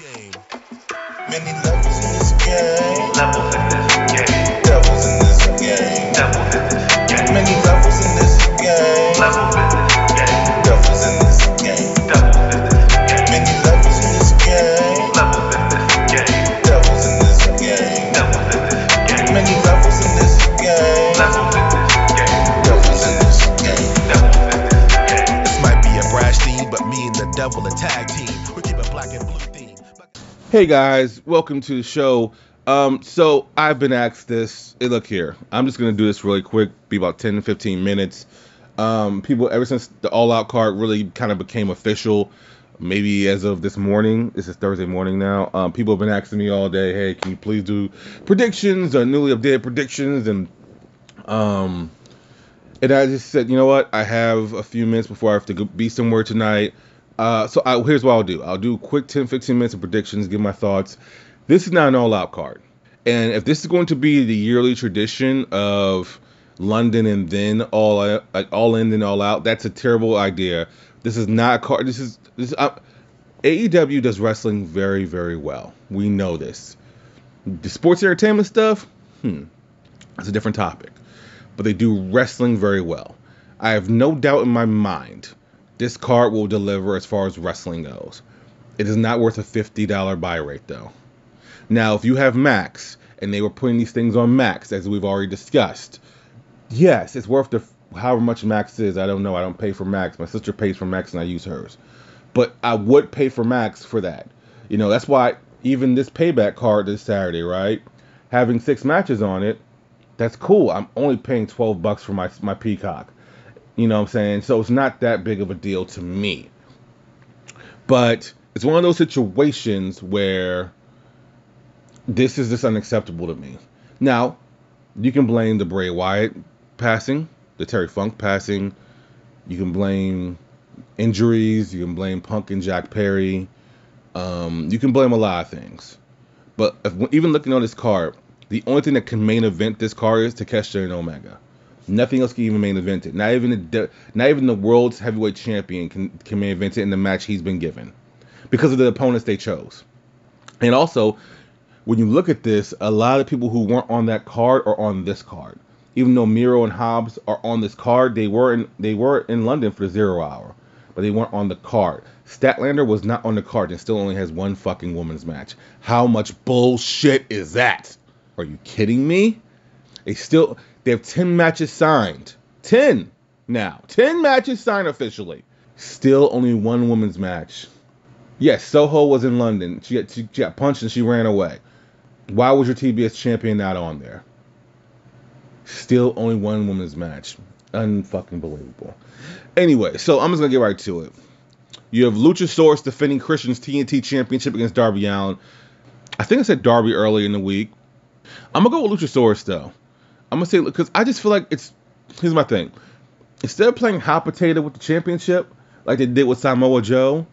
game. Many levels in this game. Levels in this game. Devils in this game. Devils in this game. Many levels in this game. Levels in this game. Devils in this game. Devils in this game. Many levels in this game. Levels in this game. Devils in this game. Devils in this game. Many levels in this game. Levels in this game. Devils in this game. Devils in this game. This might be a brash team, but me and the devil a tag team. Hey guys, welcome to the show. Um, so I've been asked this. Hey, look here. I'm just gonna do this really quick, be about 10 to 15 minutes. Um, people ever since the All Out card really kind of became official, maybe as of this morning. This is Thursday morning now. Um, people have been asking me all day, hey, can you please do predictions or newly updated predictions? And um, and I just said, you know what? I have a few minutes before I have to be somewhere tonight. Uh, so I, here's what I'll do. I'll do quick 10, 15 minutes of predictions, give my thoughts. This is not an all-out card, and if this is going to be the yearly tradition of London and then all out, like all in then all out, that's a terrible idea. This is not a card. This is this. Uh, AEW does wrestling very, very well. We know this. The sports entertainment stuff, hmm, that's a different topic. But they do wrestling very well. I have no doubt in my mind this card will deliver as far as wrestling goes. It is not worth a $50 buy rate though. Now, if you have Max and they were putting these things on Max, as we've already discussed, yes, it's worth the however much Max is. I don't know. I don't pay for Max. My sister pays for Max and I use hers. But I would pay for Max for that. You know, that's why even this payback card this Saturday, right? Having six matches on it, that's cool. I'm only paying 12 bucks for my my Peacock. You know what I'm saying? So it's not that big of a deal to me. But it's one of those situations where this is just unacceptable to me. Now, you can blame the Bray Wyatt passing, the Terry Funk passing. You can blame injuries. You can blame Punk and Jack Perry. Um, you can blame a lot of things. But if, even looking on this card, the only thing that can main event this card is Takeshita and Omega. Nothing else can even main event it. Not even the not even the world's heavyweight champion can can main event it in the match he's been given, because of the opponents they chose. And also, when you look at this, a lot of people who weren't on that card are on this card. Even though Miro and Hobbs are on this card, they were in they were in London for the zero hour, but they weren't on the card. Statlander was not on the card and still only has one fucking women's match. How much bullshit is that? Are you kidding me? They still they have 10 matches signed. 10 now. 10 matches signed officially. Still only one women's match. Yes, Soho was in London. She got, she got punched and she ran away. Why was your TBS champion not on there? Still only one women's match. Unfucking believable. Anyway, so I'm just gonna get right to it. You have Luchasaurus defending Christian's TNT Championship against Darby Allin. I think I said Darby earlier in the week. I'm gonna go with Luchasaurus though. I'm gonna say because I just feel like it's. Here's my thing. Instead of playing hot potato with the championship like they did with Samoa Joe,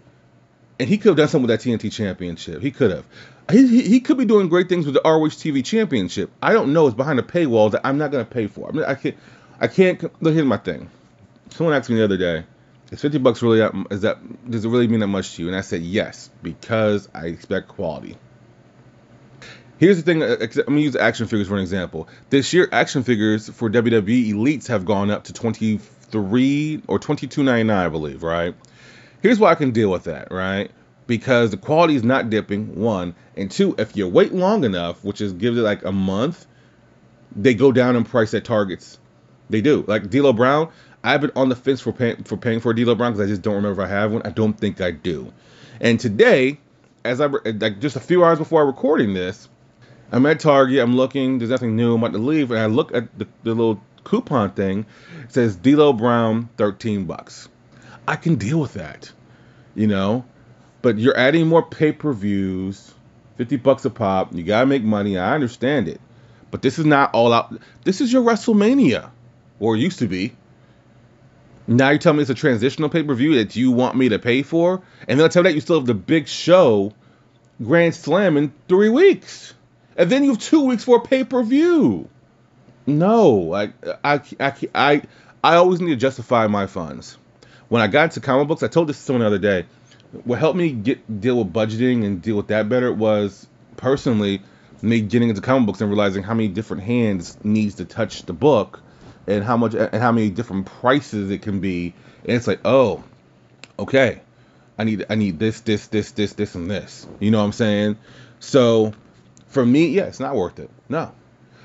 and he could have done something with that TNT Championship. He could have. He, he, he could be doing great things with the ROH TV Championship. I don't know. It's behind a paywall that I'm not gonna pay for. I mean, I can't. I can't. Look, here's my thing. Someone asked me the other day, "Is 50 bucks really? Is that? Does it really mean that much to you?" And I said, "Yes, because I expect quality." Here's the thing. uh, I'm gonna use action figures for an example. This year, action figures for WWE Elites have gone up to 23 or 22.99, I believe. Right. Here's why I can deal with that. Right. Because the quality is not dipping. One and two. If you wait long enough, which is gives it like a month, they go down in price at Targets. They do. Like D'Lo Brown, I've been on the fence for paying for paying for a D'Lo Brown because I just don't remember if I have one. I don't think I do. And today, as I like just a few hours before I'm recording this, I'm at Target. I'm looking. There's nothing new. I'm about to leave, and I look at the, the little coupon thing. It says D'Lo Brown, 13 bucks. I can deal with that, you know. But you're adding more pay-per-views, 50 bucks a pop. You gotta make money. I understand it, but this is not all out. This is your WrestleMania, or used to be. Now you're telling me it's a transitional pay-per-view that you want me to pay for, and then on top of that, you still have the big show, Grand Slam in three weeks and then you have two weeks for a pay per view. No, I, I, I, I, I always need to justify my funds. When I got into comic books, I told this to someone the other day. what helped me get deal with budgeting and deal with that better was personally me getting into comic books and realizing how many different hands needs to touch the book and how much and how many different prices it can be and it's like oh okay i need i need this this this this this and this you know what i'm saying so for me yeah it's not worth it. No.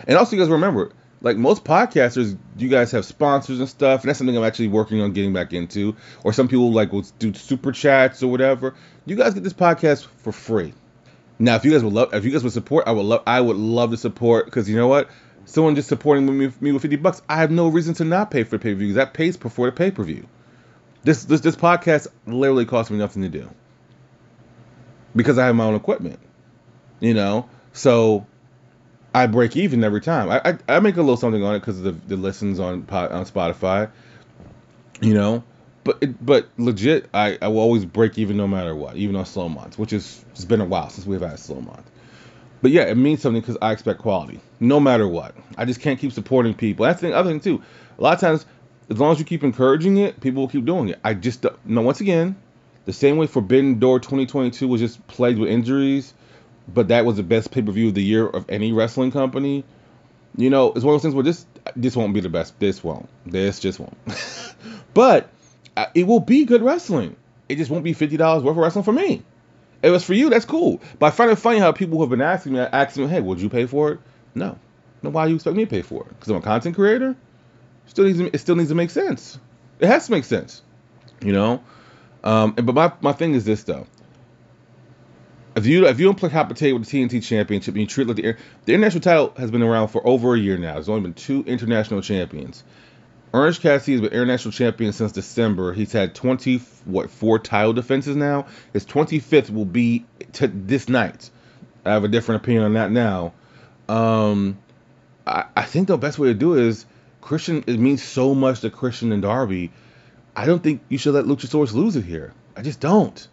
And also you guys remember like most podcasters you guys have sponsors and stuff and that's something i'm actually working on getting back into. Or some people like will do super chats or whatever. You guys get this podcast for free. Now, if you guys would love, if you guys would support, I would love, I would love to support because you know what, someone just supporting me, me with fifty bucks, I have no reason to not pay for pay per view. That pays before the pay per view. This this this podcast literally costs me nothing to do. Because I have my own equipment, you know. So I break even every time. I I, I make a little something on it because of the, the listens on on Spotify, you know but it, but legit, I, I will always break even no matter what, even on slow months, which is it's been a while since we've had a slow month. But yeah, it means something because I expect quality, no matter what. I just can't keep supporting people. That's the other thing too. A lot of times, as long as you keep encouraging it, people will keep doing it. I just don't- no. Once again, the same way Forbidden Door 2022 was just plagued with injuries, but that was the best pay per view of the year of any wrestling company. You know, it's one of those things where this this won't be the best. This won't. This just won't. but uh, it will be good wrestling. It just won't be fifty dollars worth of wrestling for me. If was for you, that's cool. But I find it funny how people have been asking me, asking me, hey, would you pay for it? No. No, why you expect me to pay for it? Because I'm a content creator. Still needs to, it still needs to make sense. It has to make sense. You know. Um, and, but my, my thing is this though. If you if you don't play potato with the TNT Championship and you treat it like the air, the international title has been around for over a year now. There's only been two international champions. Orange Cassidy has been international champion since December. He's had 20 what four title defenses now. His 25th will be t- this night. I have a different opinion on that now. Um, I, I think the best way to do it is Christian. It means so much to Christian and Darby. I don't think you should let Luchasaurus lose it here. I just don't.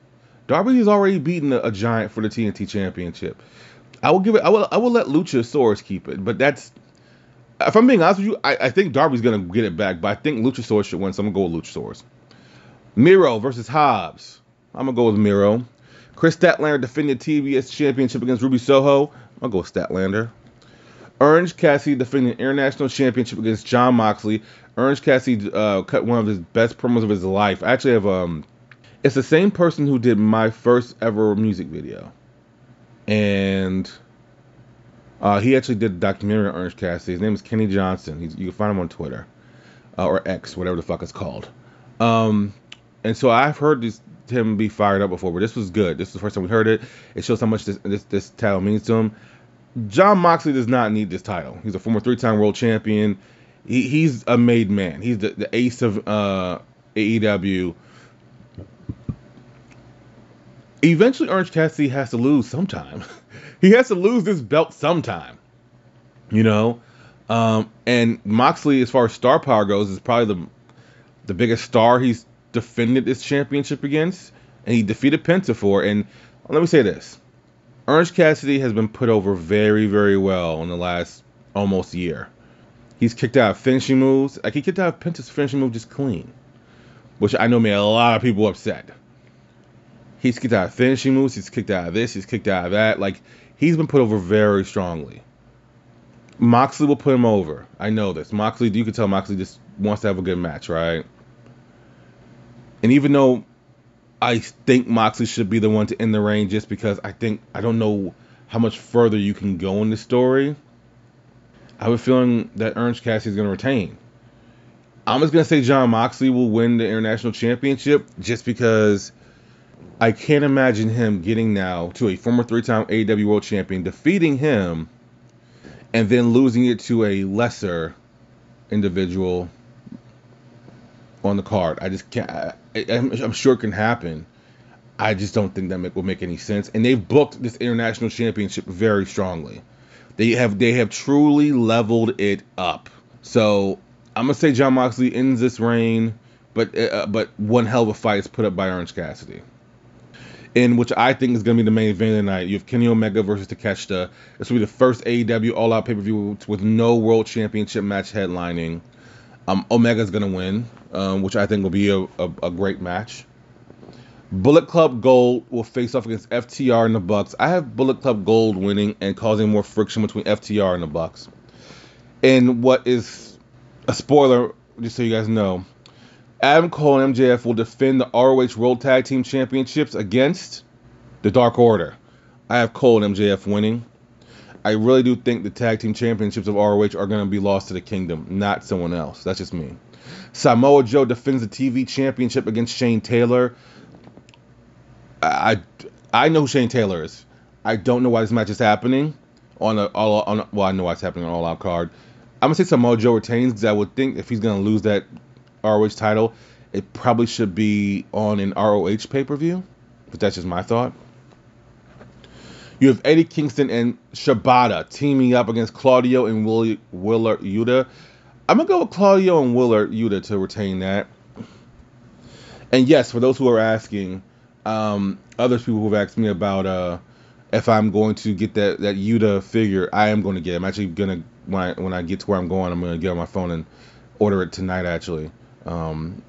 Darby already beaten a, a giant for the TNT Championship. I will give it. I will. I will let Luchasaurus keep it. But that's. If I'm being honest with you, I, I think Darby's gonna get it back. But I think Luchasaurus should win. So I'm gonna go with Luchasaurus. Miro versus Hobbs. I'm gonna go with Miro. Kris Statlander defended TBS Championship against Ruby Soho. I'll go with Statlander. Orange Cassidy defending the International Championship against Jon Moxley. Orange Cassidy uh, cut one of his best promos of his life. I actually have um, it's the same person who did my first ever music video, and uh, he actually did a documentary on Orange Cassidy. His name is Kenny Johnson. He's, you can find him on Twitter uh, or X, whatever the fuck it's called. Um, and so I've heard this him be fired up before, but this was good. This is the first time we heard it. It shows how much this this, this title means to him. Jon Moxley does not need this title. He's a former three-time world champion. He, he's a made man. He's the, the ace of uh, AEW. Eventually, Orange Cassidy has to lose sometime. he has to lose this belt sometime. You know, um, and Moxley, as far as star power goes, is probably the the biggest star he's defended this championship against, and he defeated Penta for. And let me say this: Orange Cassidy has been put over very, very well in the last almost year. He's kicked out finishing moves. Like he kicked out Penta's finishing move just clean, which I know made a lot of people upset. He's kicked out of finishing moves. He's kicked out of this. He's kicked out of that. Like he's been put over very strongly. Moxley will put him over. I know this. Moxley, you can tell Moxley just wants to have a good match, right? And even though I think Moxley should be the one to end the reign, just because I think I don't know how much further you can go in the story. I have a feeling that Orange Cassidy is going to retain. I'm just going to say Jon Moxley will win the international championship just because I can't imagine him getting now to a former three-time AEW World Champion, defeating him, and then losing it to a lesser individual on the card. I just can't. I, I'm, I'm sure it can happen. I just don't think that will make any sense. And they've booked this international championship very strongly. They have they have truly leveled it up. So I'm gonna say Jon Moxley ends this reign, but uh, but one hell of a fight is put up by Orange Cassidy. In which I think is going to be the main event of the night. You have Kenny Omega versus Takeshita. This will be the first AEW All Out pay per view with no World Championship match headlining. Um, Omega's going to win, um, which I think will be a, a, a great match. Bullet Club Gold will face off against FTR and the Bucks. I have Bullet Club Gold winning and causing more friction between FTR and the Bucks. And what is a spoiler, just so you guys know, Adam Cole and MJF will defend the ROH World Tag Team Championships against the Dark Order. I have Cole and MJF winning. I really do think the Tag Team Championships of ROH are going to be lost to the Kingdom, not someone else. That's just me. Samoa Joe defends the TV Championship against Shane Taylor. I I know who Shane Taylor is. I don't know why this match is happening on a all on a, well I know why it's happening on all out card. I'm gonna say Samoa Joe retains because I would think if he's gonna lose that ROH title, it probably should be on an ROH pay per view. But that's just my thought. You have Eddie Kingston and Shibata teaming up against Claudio and Will, Wheeler Yuta. I'm gonna go with Claudio and Wheeler Yuta to retain that. And yes, for those who are asking, um, other people who've asked me about uh, if I'm going to get that that Yuta figure, I am going to get. It. I'm actually gonna when I when I get to where I'm going, I'm gonna get on my phone and order it tonight. Actually, um,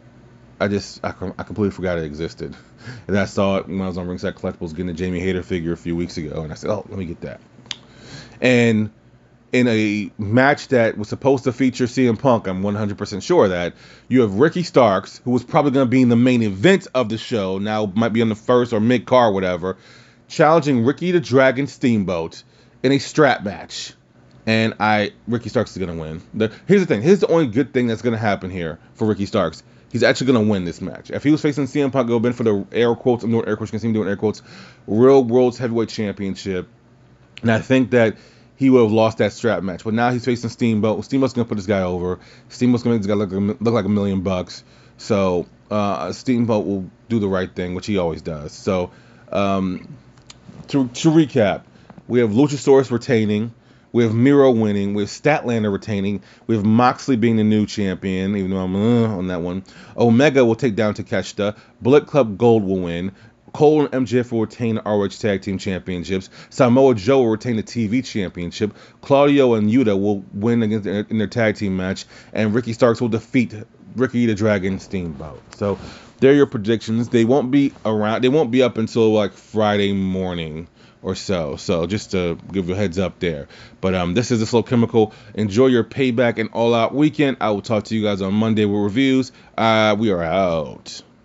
I just I, I completely forgot it existed, and I saw it when I was on Ringside Collectibles getting a Jamie Hayter figure a few weeks ago, and I said, oh, let me get that. And in a match that was supposed to feature CM Punk, I'm 100% sure that. You have Ricky Starks, who was probably going to be in the main event of the show, now might be on the first or mid car, whatever, challenging Ricky the Dragon Steamboat in a strap match. And I, Ricky Starks is to win. The, here's the thing. Here's the only good thing that's to happen here for Ricky Starks. He's actually to win this match. If he was facing CM Punk, it would have been for the air quotes, I'm doing air quotes, you can see me doing air quotes, Real World's Heavyweight Championship. And I think that he would have lost that strap match. But now he's facing Steamboat. Steamboat's gonna put this guy over. Steamboat's gonna make this guy look, look like a million bucks. So uh, Steamboat will do the right thing, which he always does. So um, to, to recap, we have Luchasaurus retaining. We have Miro winning. Have Statlander retaining. Have Moxley being the new champion, even though I'm uh, on that one. Omega will take down Takeshita. Bullet Club Gold will win. Cole and MJF will retain the ROH Tag Team Championships. Samoa Joe will retain the TV Championship. Claudio and Yuta will win against in their tag team match, and Ricky Starks will defeat Ricky the Dragon Steamboat. So, they're your predictions. They won't be around. They won't be up until like Friday morning or so. So just to give you a heads up there. But um, this is the Slow Chemical. Enjoy your payback and all out weekend. I will talk to you guys on Monday with reviews. Uh, we are out.